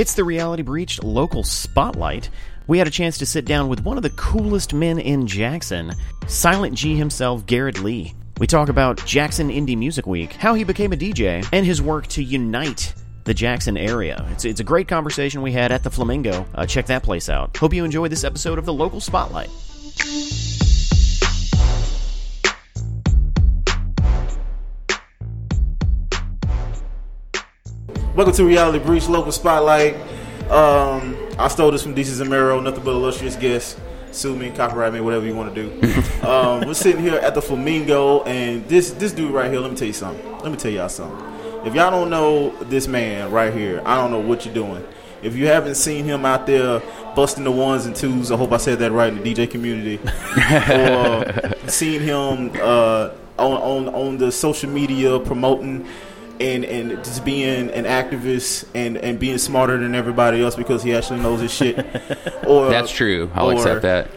It's the Reality Breached local spotlight. We had a chance to sit down with one of the coolest men in Jackson, Silent G himself, Garrad Lee. We talk about Jackson Indie Music Week, how he became a DJ, and his work to unite the Jackson area. It's, it's a great conversation we had at the Flamingo. Uh, check that place out. Hope you enjoy this episode of the Local Spotlight. Welcome to Reality Breach Local Spotlight. Um, I stole this from DC Zamero, nothing but illustrious guests. Sue me, copyright me, whatever you want to do. um, we're sitting here at the Flamingo, and this this dude right here. Let me tell you something. Let me tell y'all something. If y'all don't know this man right here, I don't know what you're doing. If you haven't seen him out there busting the ones and twos, I hope I said that right in the DJ community, or seen him uh, on, on on the social media promoting and and just being an activist and and being smarter than everybody else because he actually knows his shit. Or That's true. I'll or- accept that.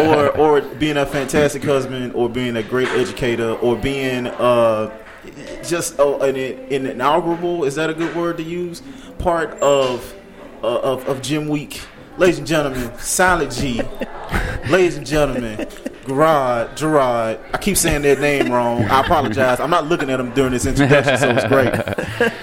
or or being a fantastic husband, or being a great educator, or being uh just uh, an, an inaugural is that a good word to use? Part of uh, of of Gym Week, ladies and gentlemen, Silent G, ladies and gentlemen. Gerard, Gerard. I keep saying their name wrong. I apologize. I'm not looking at them during this introduction, so it's great.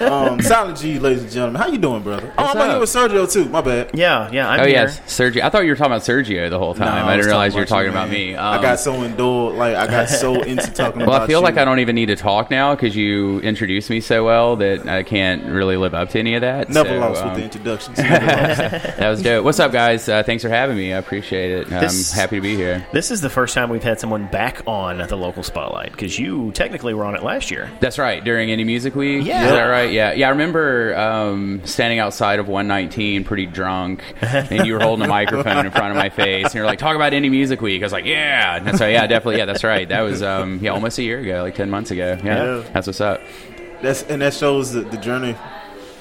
Um, Silent G, ladies and gentlemen. How you doing, brother? oh, I'm here up? with Sergio too. My bad. Yeah, yeah, I'm Oh here. yes, Sergio. I thought you were talking about Sergio the whole time. No, I was didn't realize you were talking you, about man. me. I Um, got so indulged, like I got so into talking Well, about I feel you. like I don't even need to talk now because you introduced me so well that I can't really live up to any of that. Never so, lost with um, the introductions. That was dope. What's up, guys? Uh, thanks for having me. I appreciate it. This- I'm happy to be here. This is the first time we've had someone back on the local spotlight because you technically were on it last year. That's right. During Indie Music Week, Yeah. is that right? Yeah, yeah. I remember um, standing outside of 119, pretty drunk, and you were holding a microphone in front of my face, and you're like, "Talk about Indie Music Week." I was like, "Yeah." And so, yeah, definitely, yeah, that's right. That was um, yeah, almost a year ago, like 10 months ago. Yeah, Yeah. that's what's up. That's and that shows the, the journey,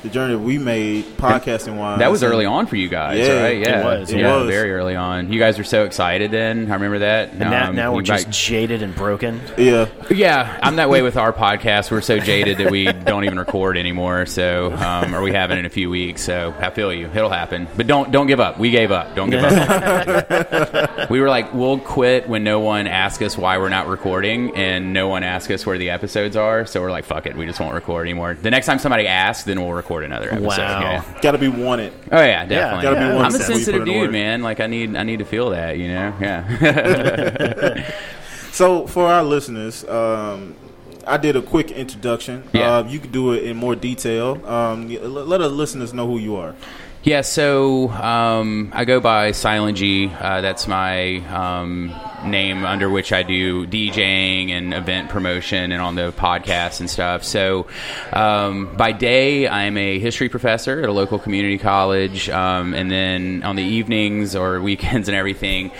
the journey we made podcasting wise. That was early on for you guys, Yeah, right? it Yeah, was, it yeah, was. very early on. You guys were so excited then. I remember that. And now, Um, now we're just might- jaded and broken. Yeah, Yeah, I'm that way with our podcast. We're so jaded that we don't even record anymore. So, um, or we haven't in a few weeks. So, I feel you. It'll happen. But don't don't give up. We gave up. Don't give up. we were like, we'll quit when no one asks us why we're not recording, and no one asks us where the episodes are. So we're like, fuck it. We just won't record anymore. The next time somebody asks, then we'll record another episode. Wow. Yeah. got to be wanted. Oh yeah, definitely. gotta be one I'm a step before you sensitive put it in dude, order. man. Like I need I need to feel that, you know. Yeah. So for our listeners, um, I did a quick introduction. Yeah. Uh, you could do it in more detail. Um, let let our listeners know who you are. Yeah, so um, I go by Silent G. Uh, that's my um, name under which I do DJing and event promotion and on the podcast and stuff. So um, by day, I'm a history professor at a local community college, um, and then on the evenings or weekends and everything.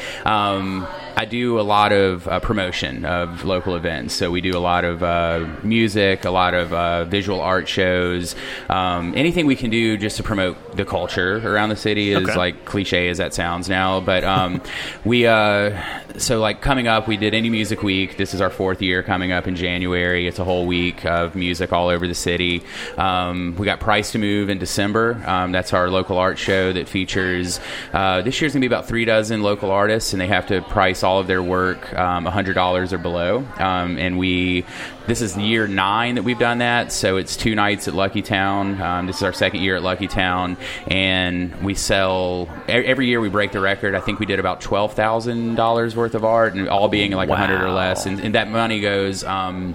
I do a lot of uh, promotion of local events. So we do a lot of uh, music, a lot of uh, visual art shows, um, anything we can do just to promote the culture around the city is Okay. like cliche as that sounds now. But um, we, uh, so like coming up, we did Indie Music Week. This is our fourth year coming up in January. It's a whole week of music all over the city. Um, we got Price to Move in December. Um, that's our local art show that features, uh, this year's gonna be about three dozen local artists, and they have to price all of their work um, $100 or below. Um, and we, this is year nine that we've done that. So it's two nights at Lucky Town. Um, this is our second year at Lucky Town, and we sell every year. We break the record. I think we did about twelve thousand dollars worth of art, and all being like a hundred or less. And, and that money goes. Um,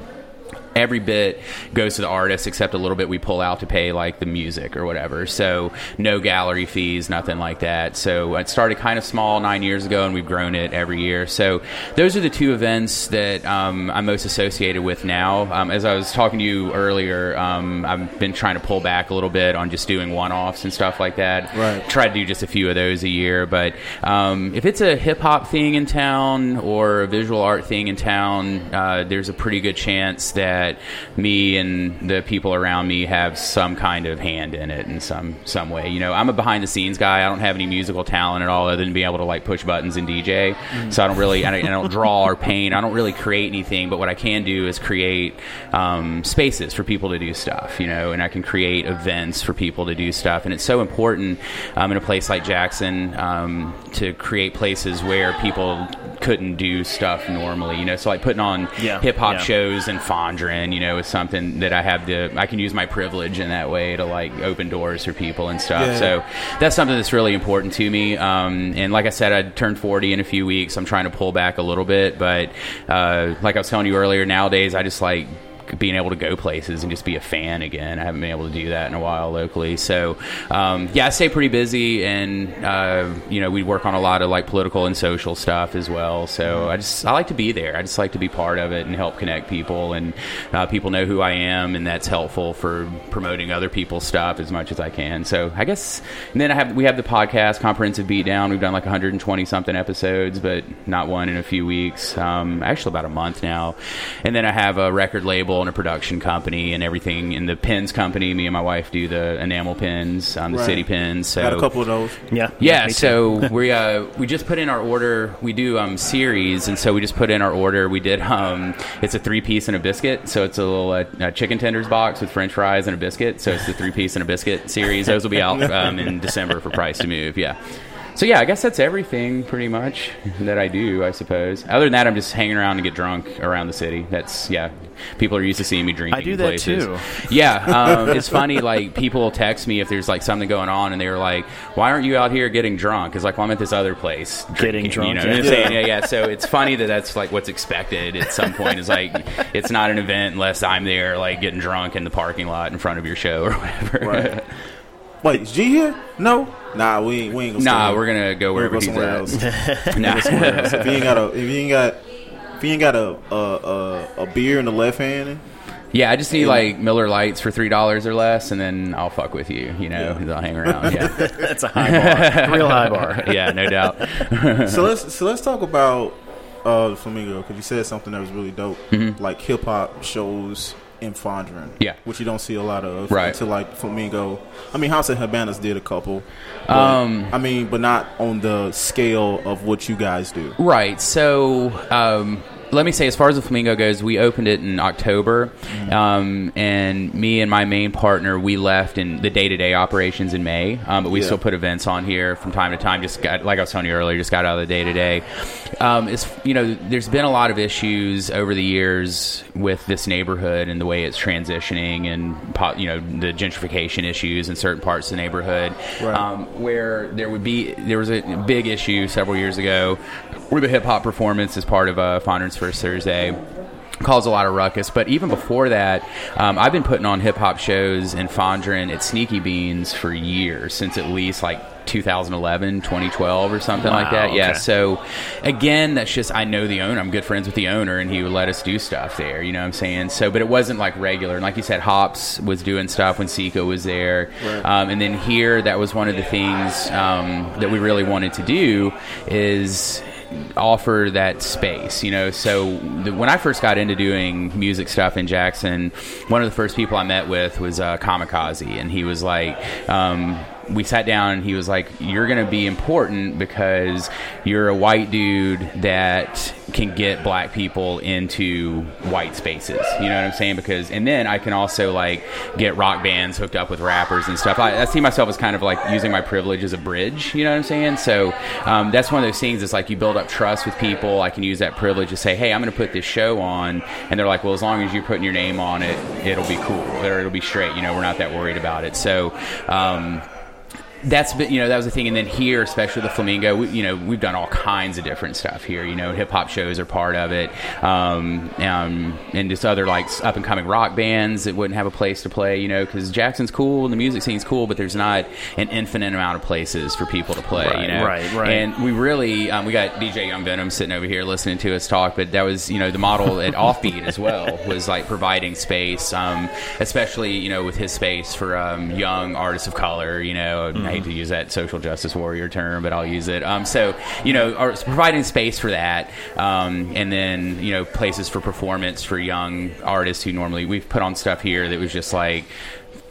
every bit goes to the artist except a little bit we pull out to pay like the music or whatever. So no gallery fees nothing like that. So it started kind of small nine years ago and we've grown it every year. So those are the two events that um, i'm most associated with now. Um, as i was talking to you earlier um, i've been trying to pull back a little bit on just doing one-offs and stuff like that. Right. try to do just a few of those a year but um, if it's a hip-hop thing in town or a visual art thing in town uh, there's a pretty good chance that that me and the people around me have some kind of hand in it in some some way. You know, I'm a behind the scenes guy. I don't have any musical talent at all, other than being able to like push buttons and DJ. So I don't really, I don't, I don't, draw or paint. I don't really create anything. But what I can do is create um, spaces for people to do stuff. You know, and I can create events for people to do stuff. And it's so important um, in a place like Jackson um, to create places where people couldn't do stuff normally. You know, so like putting on Yeah, hip hop yeah. shows and Fondren, you know, is something that I have to. I can use my privilege in that way to like open doors for people and stuff. Yeah. So that's something that's really important to me. Um, and like I said, I turned 40 in a few weeks. I'm trying to pull back a little bit, but uh, like I was telling you earlier, nowadays I just like being able to go places and just be a fan again. I haven't been able to do that in a while locally. So, um, yeah, I stay pretty busy, and uh, you know, we work on a lot of like political and social stuff as well. So I just I like to be there. I just like to be part of it and help connect people, and uh, people know who I am, and that's helpful for promoting other people's stuff as much as I can. So I guess, and then I have we have the podcast Comprehensive Beatdown. We've done like 120 something episodes, but not one in a few weeks. Um, actually, about a month now. And then I have a record label and a production company and everything in the pins company. Me and my wife do the enamel pins, um, the Right. city pins. So Got a couple of those. Yeah. yeah, me so we uh, we just put in our order. We do um, series, and so we just put in our order. We did um, it's a three piece and a biscuit, so it's a little uh, uh, chicken tenders box with French fries and a biscuit. So it's the three piece and a biscuit series. Those will be out um, in December for Price to Move. Yeah. So yeah, I guess that's everything pretty much that I do. I suppose. Other than that, I'm just hanging around and get drunk around the city. That's yeah. People are used to seeing me drinking. I do that places. too. Yeah, um, it's funny. Like people will text me if there's like something going on, and they're like, "Why aren't you out here getting drunk?" It's like, "Well, I'm at this other place Getting drinking," drunk, You know yeah. what I'm saying? Yeah, yeah. So it's funny that that's like what's expected at some point. Is like it's not an event unless I'm there, like getting drunk in the parking lot in front of your show or whatever. Right. Wait, is G here? No. Nah, we ain't. We ain't gonna. nah, we're gonna go We're wherever gonna go he's somewhere at. else. Nah. Somewhere else. If you ain't got a, if you ain't got, if you ain't got a a, a, a beer in the left hand, Yeah, I just need like Miller Lites for three dollars or less, and then I'll fuck with you. You know, Yeah. I'll hang around. Yeah, That's a high bar. Real high bar. yeah, no doubt. so let's so let's talk about uh, the Flamingo because you said something that was really dope, like hip hop shows in Fondren. Yeah. which you don't see a lot of. Right. Until like Flamingo. I mean, House of Habanas did a couple. but- Um, I mean, but not on the scale of what you guys do. Right. So, um, let me say, as far as the Flamingo goes, we opened it in October, um, and me and my main partner we left in the day to day operations in May, um, but we Yeah. still put events on here from time to time. Just got, like I was telling you earlier, just got out of the day to day. It's you know, there's been a lot of issues over the years with this neighborhood and the way it's transitioning, and you know, the gentrification issues in certain parts of the neighborhood Right. um, where there would be there was a big issue several years ago where the hip hop performance is part of uh, Fondren's First Thursday caused a lot of ruckus. But even before that, um, I've been putting on hip hop shows in Fondren at Sneaky Beans for years, since at least like 2011, 2012 or something like that. Yeah. okay. So again, that's just I know the owner. I'm good friends with the owner, and he would let us do stuff there. You know what I'm saying? So, but it wasn't like regular. And like you said, Hops was doing stuff when Seiko was there, Right. um, and then here that was one of the things um, that we really wanted to do is offer that space you know? So the, when i first got into doing music stuff in jackson one of the first people i met with was uh, kamikaze and he was like um, we sat down and he was like you're going to be important because you're a white dude that can get black people into white spaces. You know what i'm saying? Because and then i can also like get rock bands hooked up with rappers and stuff. I, I see myself as kind of like using my privilege as a bridge you know what i'm saying? So um, that's one of those things it's like you build up trust with people. I can use that privilege to say hey i'm going to put this show on and they're like well as long as you're putting your name on it it'll be cool or it'll be straight you know we're not that worried about it. So um, that's been, you know that was the thing, and then here, especially the Flamingo, we, you know, we've done all kinds of different stuff here. You know, hip hop shows are part of it, um, um, and just other like up and coming rock bands that wouldn't have a place to play. You know, because Jackson's cool and the music scene's cool, but there's not an infinite amount of places for people to play. Right, you know, right, right. And we really, um, we got DJ Young Venom sitting over here listening to us talk, but that was you know the model at Offbeat as well was like providing space, um, especially you know with his space for um, young artists of color. You know, hate to use that social justice warrior term, but I'll use it. Um, so you know, are providing space for that, um, and then you know, places for performance for young artists who normally we've put on stuff here that was just like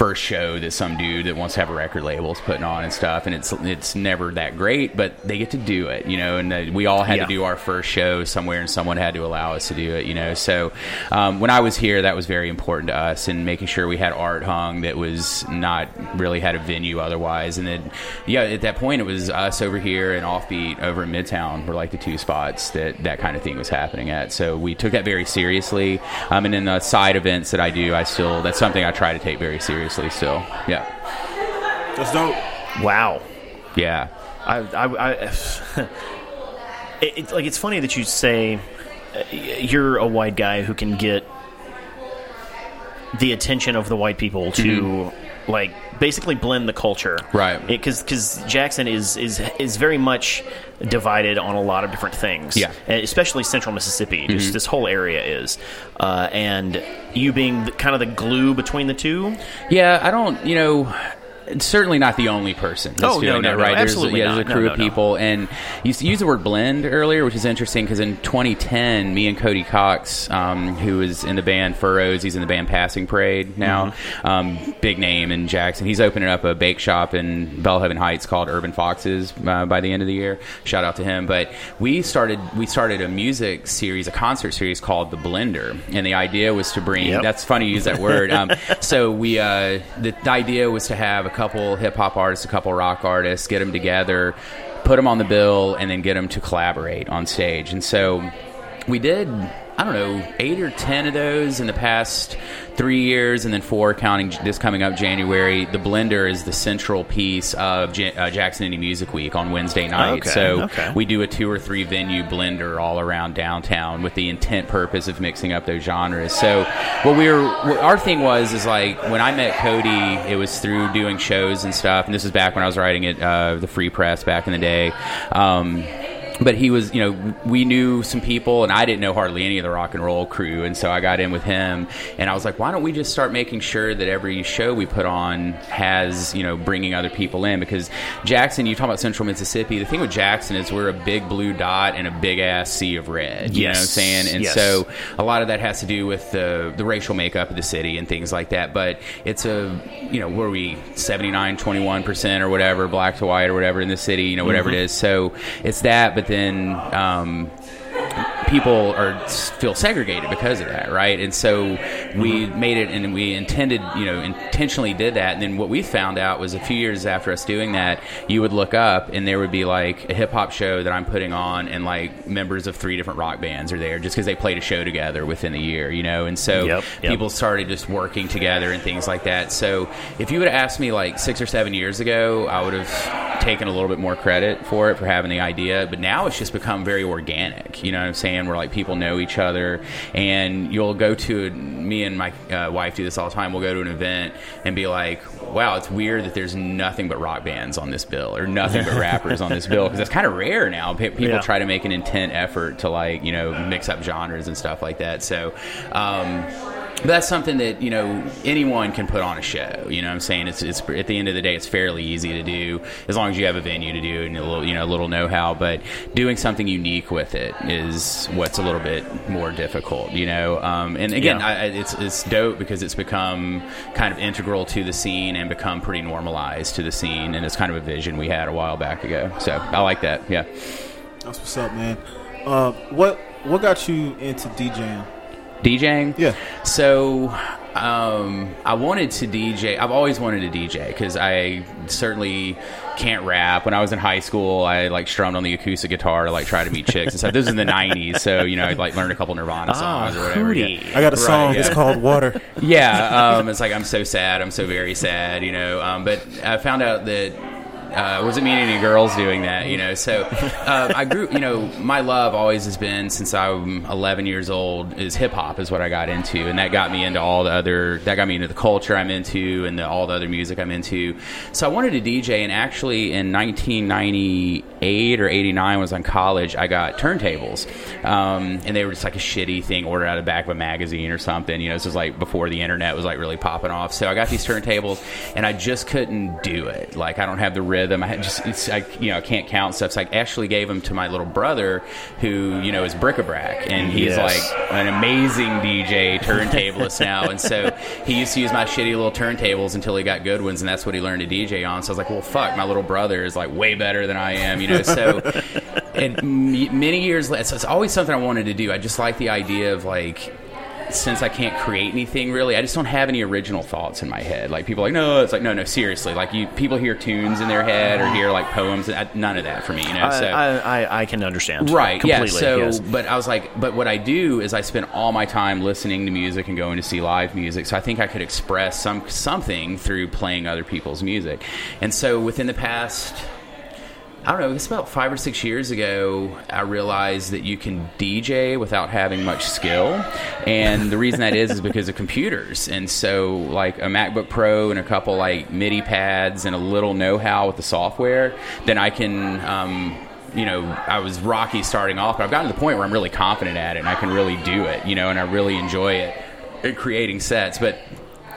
first show that some dude that wants to have a record label is putting on and stuff, and it's it's never that great, but they get to do it, you know. And uh, we all had Yeah. to do our first show somewhere, and someone had to allow us to do it, you know. So um, when I was here, that was very important to us, and making sure we had art hung that was not really had a venue otherwise. And then yeah, at that point, it was us over here and Offbeat over in Midtown were like the two spots that that kind of thing was happening at. So we took that very seriously. Um, and then the side events that I do, I still that's something I try to take very seriously. Still, yeah, That's dope. Wow. yeah. I, I, I it, it's like it's funny that you say uh, you're a white guy who can get the attention of the white people to like basically blend the culture, Mm-hmm. Right. Because because Jackson is is is very much divided on a lot of different things, Yeah. Mm-hmm. and especially Central Mississippi. Just this whole area is, uh, and you being the, kind of the glue between the two. Yeah, I don't, you know, certainly not the only person that's Oh, doing no, no, that, no, right? absolutely there's, a- yeah, there's a crew No, of no, no. people, and you used the word blend earlier, which is interesting because in 2010, me and Cody Cox, um, who is in the band Furrows, he's in the band Passing Parade now, Mm-hmm. um, big name in Jackson. He's opening up a bake shop in Belhaven Heights called Urban Foxes uh, by the end of the year. Shout out to him. But we started we started a music series, a concert series called The Blender, and the idea was to bring. Yep. That's funny you use that word. Um, so we uh, the, the idea was to have a couple hip hop artists, a couple rock artists, get them together, put them on the bill, and then get them to collaborate on stage. And so we did. I don't know, eight or ten of those in the past three years, and then four counting this coming up January. The Blender is the central piece of J- uh, Jackson Indie Music Week on Wednesday night. Okay, so okay. we do a two or three venue blender all around downtown with the intent purpose of mixing up those genres. So what we were, what our thing was is like when I met Cody, it was through doing shows and stuff, and this was back when I was writing at uh, the Free Press back in the day. Um, but he was, you know, we knew some people, and I didn't know hardly any of the rock and roll crew, and so I got in with him, and I was like, why don't we just start making sure that every show we put on has, you know, bringing other people in? Because Jackson, you talk about Central Mississippi. The thing with Jackson is we're a big blue dot and a big ass sea of red. You know what I'm saying? And Yes. so a lot of that has to do with the the racial makeup of the city and things like that. But it's a, you know, were we 79, 21 percent or whatever, black to white or whatever in the city, you know, whatever it mm-hmm. is. So it's that, but then. Um, people are feel segregated because of that, right? And so we mm-hmm. made it, and we intended, you know, intentionally did that. And then what we found out was a few years after us doing that, you would look up, and there would be like a hip hop show that I'm putting on, and like members of three different rock bands are there just because they played a show together within a year, you know. And so Yep, yep. people started just working together and things like that. So if you would have asked me like six or seven years ago, I would have taken a little bit more credit for it for having the idea. But now it's just become very organic. You know what I'm saying? Where like people know each other, and you'll go to me and my uh, wife do this all the time. We'll go to an event and be like, "Wow, it's weird that there's nothing but rock bands on this bill, or nothing but rappers on this bill," because that's kind of rare now. Pe- People Yeah. try to make an intent effort to like you know mix up genres and stuff like that. So. Um, but that's something that you know anyone can put on a show. You know, what I'm saying it's it's at the end of the day, it's fairly easy to do as long as you have a venue to do and a little you know a little know how. But doing something unique with it is what's a little bit more difficult. You know, um, and again, Yeah. I, I- it's it's dope because it's become kind of integral to the scene and become pretty normalized to the scene, and it's kind of a vision we had a while back ago. So I like that. Yeah. That's what's up, man. Uh, what what got you into DJing? DJing? Yeah. So, um, I wanted to DJ. I've always wanted to DJ because I certainly can't rap. When I was in high school, I like strummed on the acoustic guitar to like try to meet chicks and stuff. This was in the '90s, so you know I'd like learned a couple Nirvana songs or whatever. Yeah. I got a Right, song. It's called Water. Yeah, um, it's like I'm so sad. I'm so very sad, you know. Um, but I found out that uh, wasn't meeting any girls doing that, you know. So uh, I grew, you know, my love always has been since I'm 11 years old is hip hop is what I got into, and that got me into all the other that got me into the culture I'm into and the, all the other music I'm into. So I wanted to DJ, and actually in 1998 88 or 89 was on college, I got turntables. Um, and they were just like a shitty thing ordered out of the back of a magazine or something. You know, this was like before the internet was like really popping off. So I got these turntables and I just couldn't do it. Like, I don't have the rhythm. I just, it's like, you know, I can't count stuff. So I actually gave them to my little brother who, you know, is bric-a-brac. And he's Yes. like an amazing DJ, turntablist now. And so he used to use my shitty little turntables until he got good ones, and that's what he learned to DJ on. So I was like, well, fuck, my little brother is like way better than I am, you know. So, and m- many years later, so it's always something I wanted to do. I just like the idea of like. Since I can't create anything really, I just don't have any original thoughts in my head. Like people are like, no, it's like no, no, seriously. Like you, people hear tunes in their head or hear like poems. I, uh, none of that for me, you know. So I, I, I can understand. Right. Completely. Yeah. So, yes. but I was like, but what I do is I spend all my time listening to music and going to see live music. So I think I could express some something through playing other people's music. And so within the past. I don't know. It's about five or six years ago. I realized that you can DJ without having much skill, and the reason that is is because of computers. And so, like a MacBook Pro and a couple like MIDI pads and a little know-how with the software, then I can um, you know, I was rocky starting off, but I've gotten to the point where I'm really confident at it and I can really do it, you know, and I really enjoy it creating sets. But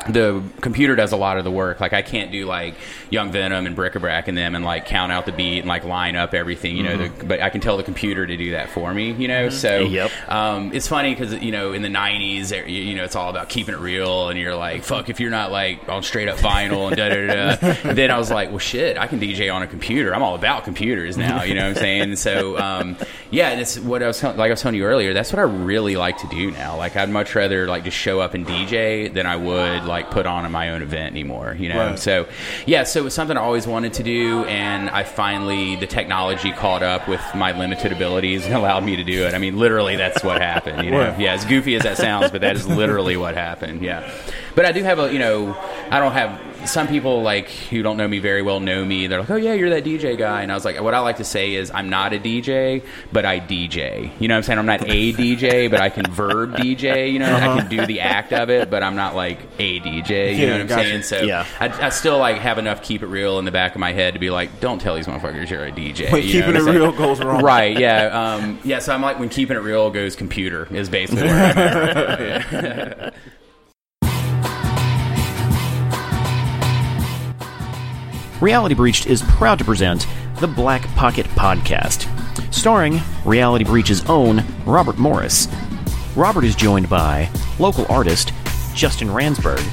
the computer does a lot of the work. Like I can't do like Young Venom and Bric-a-Brac and them and like count out the beat and like line up everything, you know. The, but I can tell the computer to do that for me, you know. So Yep. um, it's funny because you know in the '90s, you you know, it's all about keeping it real, and you're like, fuck, if you're not like on straight up vinyl and da da. da. then I was like, well, shit, I can DJ on a computer. I'm all about computers now. You know what I'm saying? So um, yeah, and it's what I was tell- like I was telling you earlier. That's what I really like to do now. Like I'd much rather like just show up and DJ than I would like put on my own event anymore. You know? Right. So yeah, so it was something I always wanted to do, and I finally the technology caught up with my limited abilities and allowed me to do it. I mean, literally, that's what happened. You know, Right. yeah, as goofy as that sounds, but that is literally what happened. Yeah, but I do have a you know, I don't have some people like who don't know me very well know me. They're like, oh yeah, you're that DJ guy, and I was like, what I like to say is I'm not a DJ, but I DJ. You know what I'm saying? I'm not a DJ, but I can verb DJ. You know, I can do the act of it, but I'm not like a DJ. You Yeah, know what I'm gotcha. saying? So Yeah. I, I still like have enough keep it real in the back of my head to be like, don't tell these motherfuckers you're a DJ. When you know keeping it real goes wrong. Right? Yeah. Um, yeah. So I'm like when keeping it real goes computer is basically Reality Breached is proud to present the Black Pocket Podcast, starring Reality Breach's own Robert Morris. Robert is joined by local artist Justin Ransberg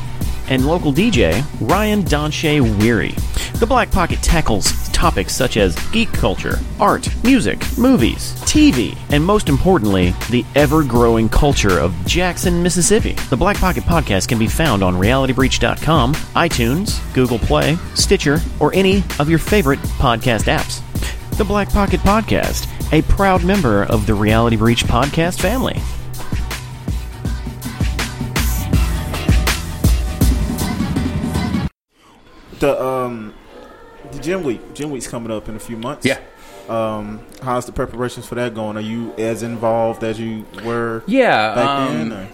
and local DJ Ryan Donche Weary. The Black Pocket tackles topics such as geek culture, art, music, movies, TV, and most importantly, the ever growing culture of Jackson, Mississippi. The Black Pocket Podcast can be found on realitybreach.com, iTunes, Google Play, Stitcher, or any of your favorite podcast apps. The Black Pocket Podcast, a proud member of the Reality Breach podcast family. The um, the gym week. Gym week's coming up in a few months. Yeah. Um, how's the preparations for that going? Are you as involved as you were Yeah. back um, then? Or?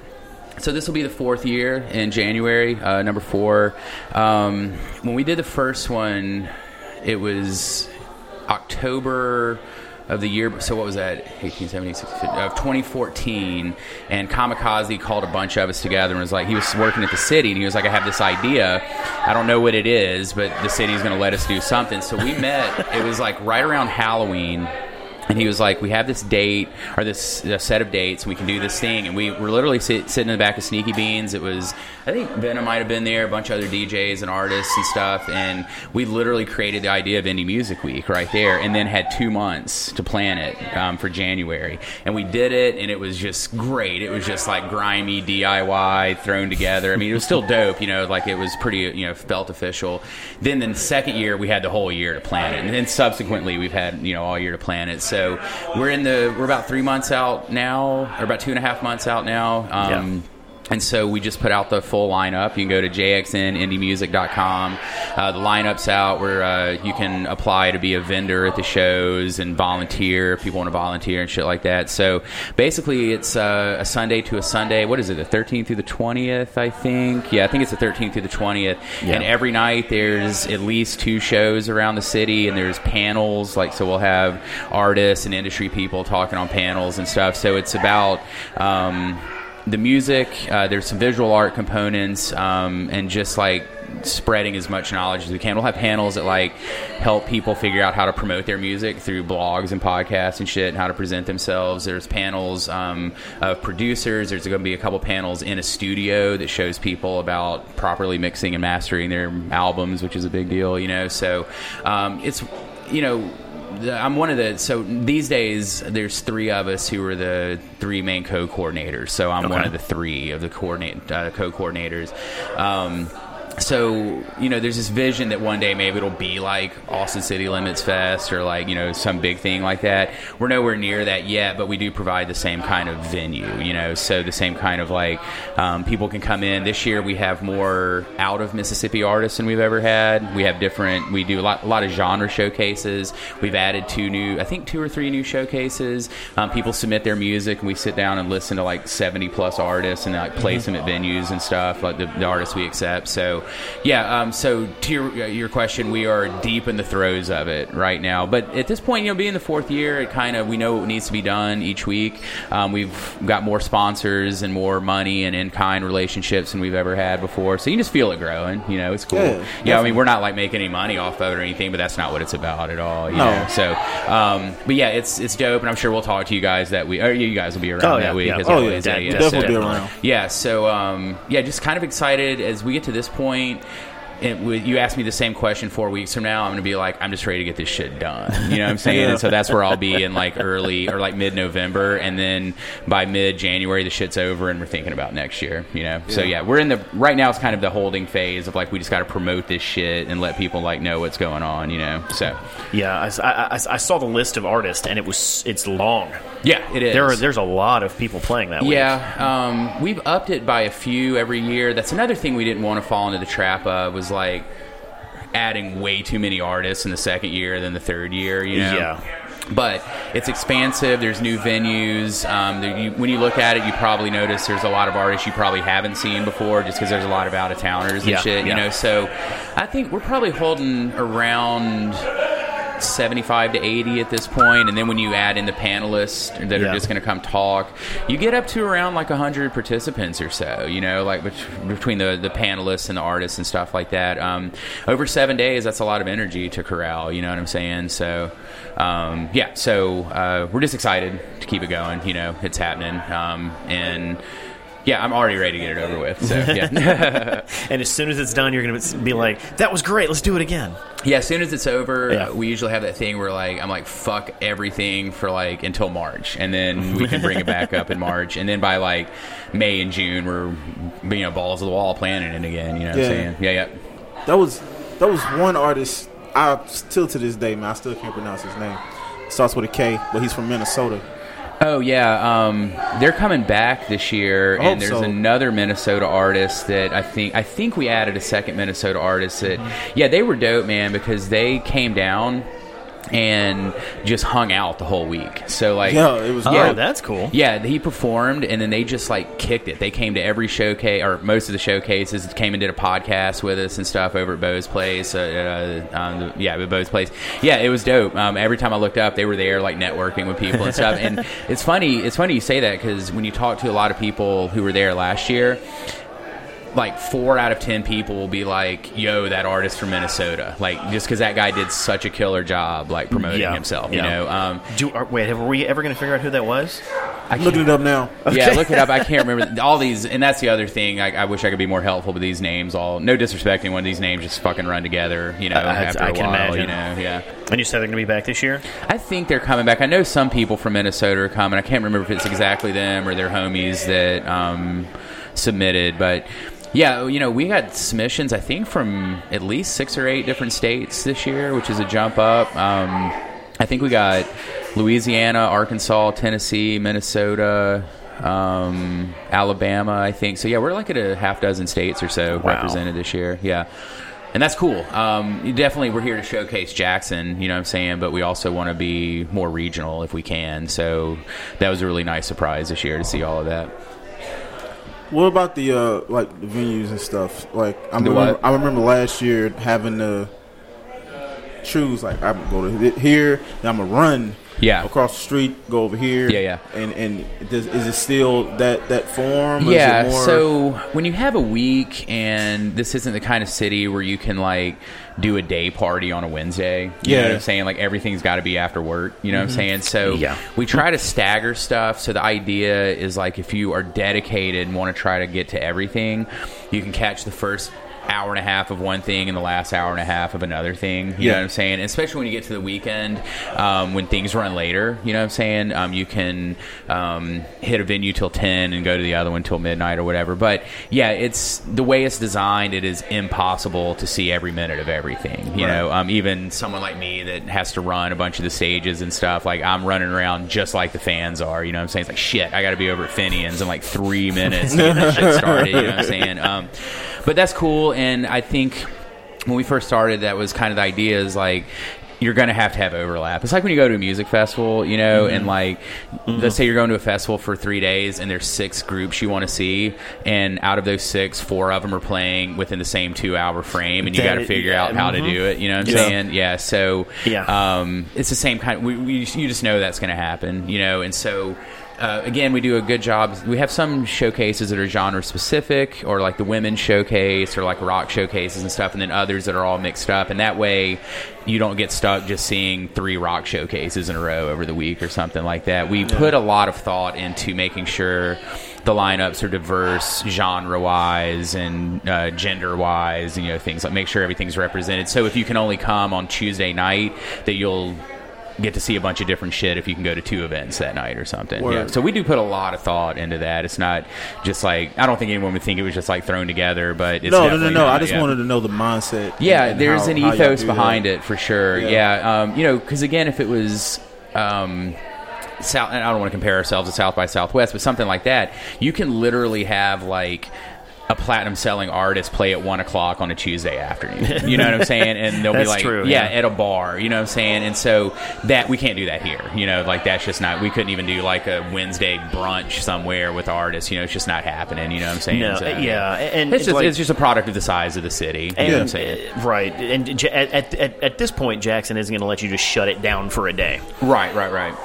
So this will be the fourth year in January, uh, number four. Um, when we did the first one, it was October of the year. So what was that? 1876 of 2014. And Kamikaze called a bunch of us together and was like, he was working at the city and he was like, I have this idea. I don't know what it is, but the city's going to let us do something. So we met. It was like right around Halloween. And he was like, "We have this date or this a set of dates, and we can do this thing." And we were literally sit, sitting in the back of Sneaky Beans. It was, I think Venom might have been there, a bunch of other DJs and artists and stuff. And we literally created the idea of Indie Music Week right there, and then had two months to plan it um, for January. And we did it, and it was just great. It was just like grimy DIY thrown together. I mean, it was still dope, you know, like it was pretty, you know, felt official. Then the second year, we had the whole year to plan it, and then subsequently, we've had you know all year to plan it. So we're in the we're about three months out now, or about two and a half months out now. Um, And so we just put out the full lineup. You can go to jxnindymusic.com. Uh, the lineup's out where uh, you can apply to be a vendor at the shows and volunteer if people want to volunteer and shit like that. So basically, it's uh, a Sunday to a Sunday. What is it, the 13th through the 20th, I think? Yeah, I think it's the 13th through the 20th. Yeah. And every night there's at least two shows around the city, and there's panels. Like, so we'll have artists and industry people talking on panels and stuff. So it's about. Um, the music, uh, there's some visual art components, um, and just like spreading as much knowledge as we can. We'll have panels that like help people figure out how to promote their music through blogs and podcasts and shit, and how to present themselves. There's panels um, of producers. There's going to be a couple panels in a studio that shows people about properly mixing and mastering their albums, which is a big deal, you know. So um, it's you know I'm one of the so these days there's three of us who are the three main co-coordinators. So I'm one of the three of the coordinate uh, co-coordinators. Um, so you know, there's this vision that one day maybe it'll be like Austin City Limits Fest or like you know some big thing like that. We're nowhere near that yet, but we do provide the same kind of venue. You know, so the same kind of like um, people can come in. This year we have more out of Mississippi artists than we've ever had. We have different. We do a lot, a lot of genre showcases. We've added two new, I think two or three new showcases. Um, people submit their music, and we sit down and listen to like 70 plus artists and like play some at venues and stuff, like the, the artists we accept. So, yeah. Um, so to your, your question, we are deep in the throes of it right now. But at this point, you know, being the fourth year, it kind of we know what needs to be done each week. Um, we've got more sponsors and more money and in kind relationships than we've ever had before. So you just feel it growing. You know, it's cool. Yeah, Yeah, I mean, we're not like making any money off of it or anything, but that's not what it's about at all. You No. know? So, um, but yeah, it's it's dope, and I'm sure we'll talk to you guys that week. Or you guys will be around Oh, yeah, that week. yeah. as Oh, yeah, yeah, Definitely so- be around. yeah, so um, yeah, just kind of excited as we get to this point point it, you ask me the same question four weeks from now, I'm going to be like, I'm just ready to get this shit done. You know what I'm saying? Yeah. And so that's where I'll be in like early or like mid November, and then by mid January the shit's over, and we're thinking about next year. You know? So yeah, we're in the right now. It's kind of the holding phase of like we just got to promote this shit and let people like know what's going on. You know? So Yeah, I saw the list of artists, and it was it's long. yeah, it is. There are there's a lot of people playing that week. Yeah, um, we've upped it by a few every year. That's another thing we didn't want to fall into the trap of was like adding way too many artists in the second year than the third year. You know. Yeah. But it's expansive. There's new venues. Um, there, you, when you look at it, you probably notice there's a lot of artists you probably haven't seen before, just because there's a lot of out of towners and Yeah, shit. You know, so I think we're probably holding around 75 to 80 at this point and then when you add in the panelists that Yeah. are just going to come talk you get up to around like 100 participants or so you know like between the, the panelists and the artists and stuff like that. Um, over seven days that's a lot of energy to corral you know what i'm saying? So um, yeah so uh, we're just excited to keep it going you know it's happening. Um, and yeah i'm already ready to get it over with so yeah And as soon as it's done, you're going to be like, "That was great. Let's do it again." Yeah, as soon as it's over, Yeah. we usually have that thing where like I'm like fuck everything for like until March, and then we can bring it back up in March, and then by like May and June, we're you know balls to the wall planning it again. You know what Yeah. I'm saying? Yeah, yeah. That was that was one artist. I still to this day, man, I still can't pronounce his name. Starts with a K, but he's from Minnesota. Oh yeah, um, they're coming back this year, I and there's so. another Minnesota artist that I think I think we added a second Minnesota artist that yeah they were dope man because they came down and just hung out the whole week. So like Yeah, it was Oh, that's cool. Yeah, he performed, and then they just like kicked it. They came to every showcase, or most of the showcases. Came and did a podcast with us and stuff over at Bo's place. Uh, uh, um, yeah, at Bo's place. Yeah, it was dope. Um, every time I looked up, they were there, like networking with people and stuff. and it's funny. It's funny you say that because when you talk to a lot of people who were there last year, like four out of ten people will be like, "Yo, that artist from Minnesota," like just because that guy did such a killer job, like promoting Yeah, himself. yeah. You know. Um, Do are, wait, have, were we ever going to figure out who that was? I'm looking it up now. Yeah, look it up. I can't remember all these, and that's the other thing. I, I wish I could be more helpful with these names. All no disrespect, anyone. These names just fucking run together. You know, I- after I a can while. You know, yeah. And you said they're going to be back this year. I think they're coming back. I know some people from Minnesota are coming. I can't remember if it's exactly them or their homies that um, submitted, but. Yeah, you know, we got submissions, I think, from at least six or eight different states this year, which is a jump up. Um, I think we got Louisiana, Arkansas, Tennessee, Minnesota. um, Alabama, I think. So yeah, we're like at a half dozen states or so Wow. represented this year. Yeah. And that's cool. Um, definitely, we're here to showcase Jackson, you know what I'm saying? But we also want to be more regional if we can. So that was a really nice surprise this year to see all of that. What about the uh, like the venues and stuff? Like I remember. I remember last year having to choose. Like I'm gonna go to here, then I'm gonna run. Yeah. across the street, go over here. Yeah, yeah. And and does, is it still that that form? or is Yeah. it more, So when you have a week and this isn't the kind of city where you can like do a day party on a Wednesday, you know Yeah. what I'm saying? Like everything's got to be after work. You know what I'm mm-hmm. saying? So Yeah. we try to stagger stuff. So the idea is like if you are dedicated and want to try to get to everything, you can catch the first hour and a half of one thing and the last hour and a half of another thing. You Yeah. know what I'm saying? Especially when you get to the weekend, um, when things run later. You know what I'm saying? Um, you can um, hit a venue till ten and go to the other one till midnight or whatever. But yeah, it's the way it's designed. It is impossible to see every minute of everything. You Right. know, um, even someone like me that has to run a bunch of the stages and stuff. Like I'm running around just like the fans are. You know what I'm saying? It's like shit. I got to be over at Fenian's in like three minutes to get this shit started. You know what I'm saying? Um, but that's cool. And I think when we first started, that was kind of the idea is like, you're going to have to have overlap. It's like when you go to a music festival, you know, and like, let's say you're going to a festival for three days and there's six groups you want to see, and out of those six, four of them are playing within the same two hour frame, and you got to figure yeah, out how to mhm. do it. You know what I'm Yeah. saying? Yeah. So, Yeah. um, it's the same kind. we, we, you just know that's going to happen, you know, and so. Uh, again, we do a good job. We have some showcases that are genre specific, or like the women's showcase, or like rock showcases and stuff, and then others that are all mixed up. And that way, you don't get stuck just seeing three rock showcases in a row over the week or something like that. We put a lot of thought into making sure the lineups are diverse, genre wise and uh, gender wise, and you know things like make sure everything's represented. So if you can only come on Tuesday night, that you'll get to see a bunch of different shit if you can go to two events that night or something. Word. Yeah. So we do put a lot of thought into that. It's not just like I don't think anyone would think it was just like thrown together, but it's no, no, no, no. I just yeah. wanted to know the mindset. Yeah, and there's how- an ethos behind that. it for sure. Yeah. Yeah, um, you know, because again, if it was. Um, South, and I don't want to compare ourselves to South by Southwest, but something like that, you can literally have like a platinum selling artist play at one o'clock on a Tuesday afternoon. You know what I'm saying? And they'll be like, true, yeah, yeah. at a bar. You know what I'm saying? And so that we can't do that here. You know, like that's just not. We couldn't even do like a Wednesday brunch somewhere with artists. You know, it's just not happening. You know what I'm saying? No, So, yeah, and it's just like- it's just a product of the size of the city. You know what I'm saying? uh, right, and at, at, at this point, Jackson isn't going to let you just shut it down for a day. Right, right, right.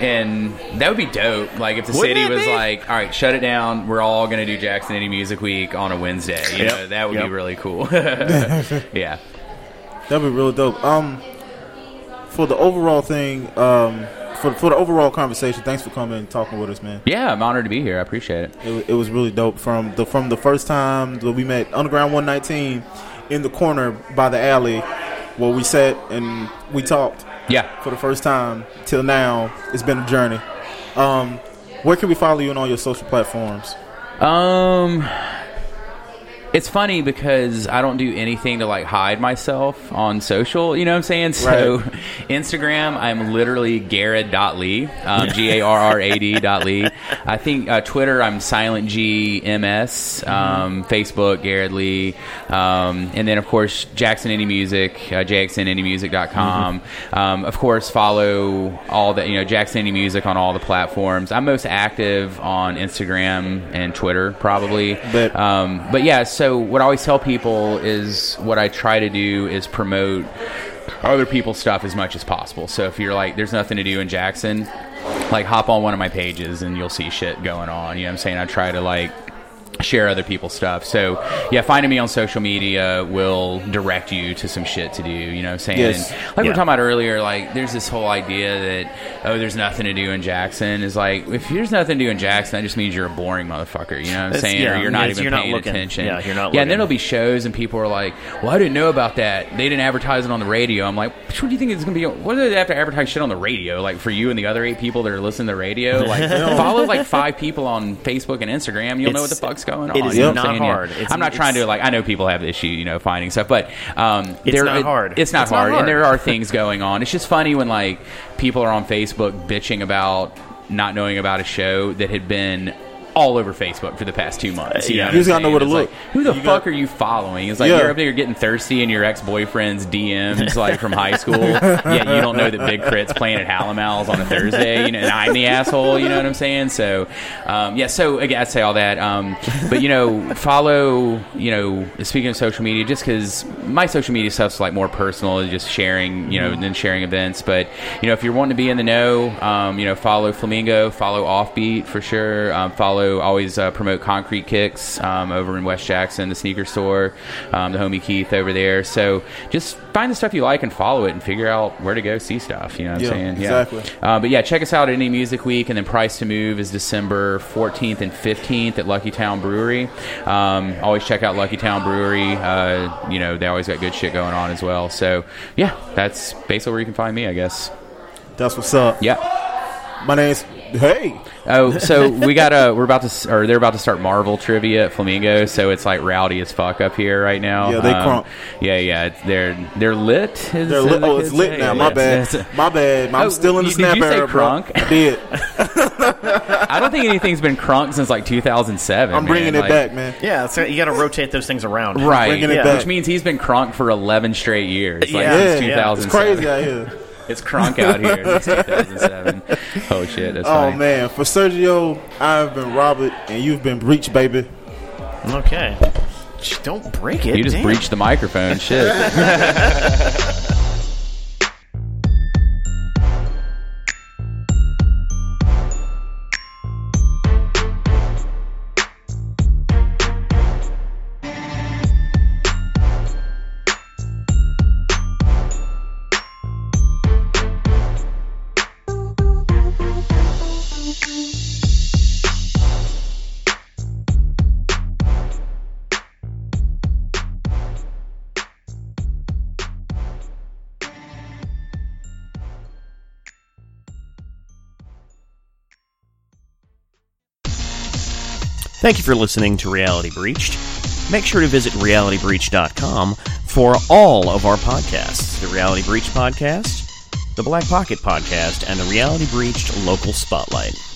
And that would be dope. Like if the Wouldn't city was be? like, "All right, shut it down. We're all going to do Jackson Indie Music Week on a Wednesday." You Yep, know, that would yep. be really cool. yeah. That'd be real dope. Um, for the overall thing, um, for for the overall conversation, thanks for coming and talking with us, man. Yeah, I'm honored to be here. I appreciate it. It, it was really dope from the from the first time that we met Underground 119 in the corner by the alley where we sat and we talked Yeah. for the first time till now. It's been a journey. Um, where can we follow you on all your social platforms? Um it's funny because I don't do anything to like hide myself on social, you know what I'm saying? So Right. Instagram, I'm literally Garrad.lee, um, G A R R A D dot Lee. I think uh, Twitter, I'm Silent G MS, um, Facebook, Garrad Lee, um, and then of course Jackson Indie Music, uh, JacksonIndieMusic.com. Um, of course, follow all the, you know, Jackson Indie Music on all the platforms. I'm most active on Instagram and Twitter, probably. Bet. Um, but yeah, so what I always tell people is what I try to do is promote other people's stuff as much as possible. So if you're like, there's nothing to do in Jackson, like hop on one of my pages and you'll see shit going on. You know what I'm saying? I try to like share other people's stuff. So yeah, finding me on social media will direct you to some shit to do. You know what I'm saying? Yes. And like we Yeah. were talking about earlier, like there's this whole idea that oh, there's nothing to do in Jackson. Is like if there's nothing to do in Jackson, that just means you're a boring motherfucker. You know what I'm It's- saying? yeah, or you're not even you're not paying looking. attention. Yeah, you're not Yeah, and then there'll be shows and people are like, "Well, I didn't know about that. They didn't advertise it on the radio." I'm like, "What do you think it's gonna be? What do they have to advertise shit on the radio? Like for you and the other eight people that are listening to the radio? Like follow like five people on Facebook and Instagram. You'll know what the fuck's going on. it is You know not saying? Hard. I'm not trying to like. I know people have the issue, you know, finding stuff, but um, It's not it- hard. It's not It's not hard. and there are things going on. It's just funny when like people are on Facebook bitching about not knowing about a show that had been all over Facebook for the past two months. You, Yeah. know You just gotta know where to look. like, who the You fuck got- are you following? It's like Yeah. you're up there getting thirsty in your ex boyfriend's DMs, like from high school. Yet you don't know that Big K.R.I.T.'s playing at Hal & Mal's on a Thursday. You know, and I'm the asshole. You know what I'm saying? So, um, yeah. So again, I say all that. Um, but you know, follow. You know, speaking of social media, just because my social media stuff's like more personal, just sharing. You know, than sharing events. But you know, if you're wanting to be in the know, um, you know, follow Flamingo, follow Offbeat for sure. Um, always uh, promote Concrete Kicks um, over in West Jackson, the sneaker store, um, the homie Keith over there. So just find the stuff you like and follow it, and figure out where to go see stuff. You know what Yeah, I'm saying? Yeah, exactly. Uh, but yeah, check us out at Indie Music Week, and then Price to Move is December 14th and 15th at Lucky Town Brewery. Um, always check out Lucky Town Brewery. Uh, you know, they always got good shit going on as well. So yeah, that's basically where you can find me, I guess. That's what's up. Yeah. My name's Hey. Oh, so we got a we're about to or they're about to start Marvel trivia at Flamingo, so it's like rowdy as fuck up here right now. Yeah, they Um, crunk. Yeah, yeah, they're they're lit. Is, They're is lit. the Oh, it's lit say? now. My bad. My bad. I'm Oh, still in the you- did snap you say era, bro. crunk? I did. I don't think anything's been crunk since like 2007. I'm bringing man. it Like- back, man. Yeah, so you got to rotate those things around. Right, bringing it Yeah. back. which means he's been crunk for 11 straight years. Like Yeah. since Yeah, yeah. it's crazy out here. It's crunk out here since 2007. Oh shit, that's Oh funny. man, for Sergio, I've been Robert, and you've been Breach, baby. Okay. Don't break it. You just damn. breached the microphone. Shit. Thank you for listening to Reality Breached. Make sure to visit realitybreach.com for all of our podcasts the Reality Breach Podcast, the Black Pocket Podcast, and the Reality Breached Local Spotlight.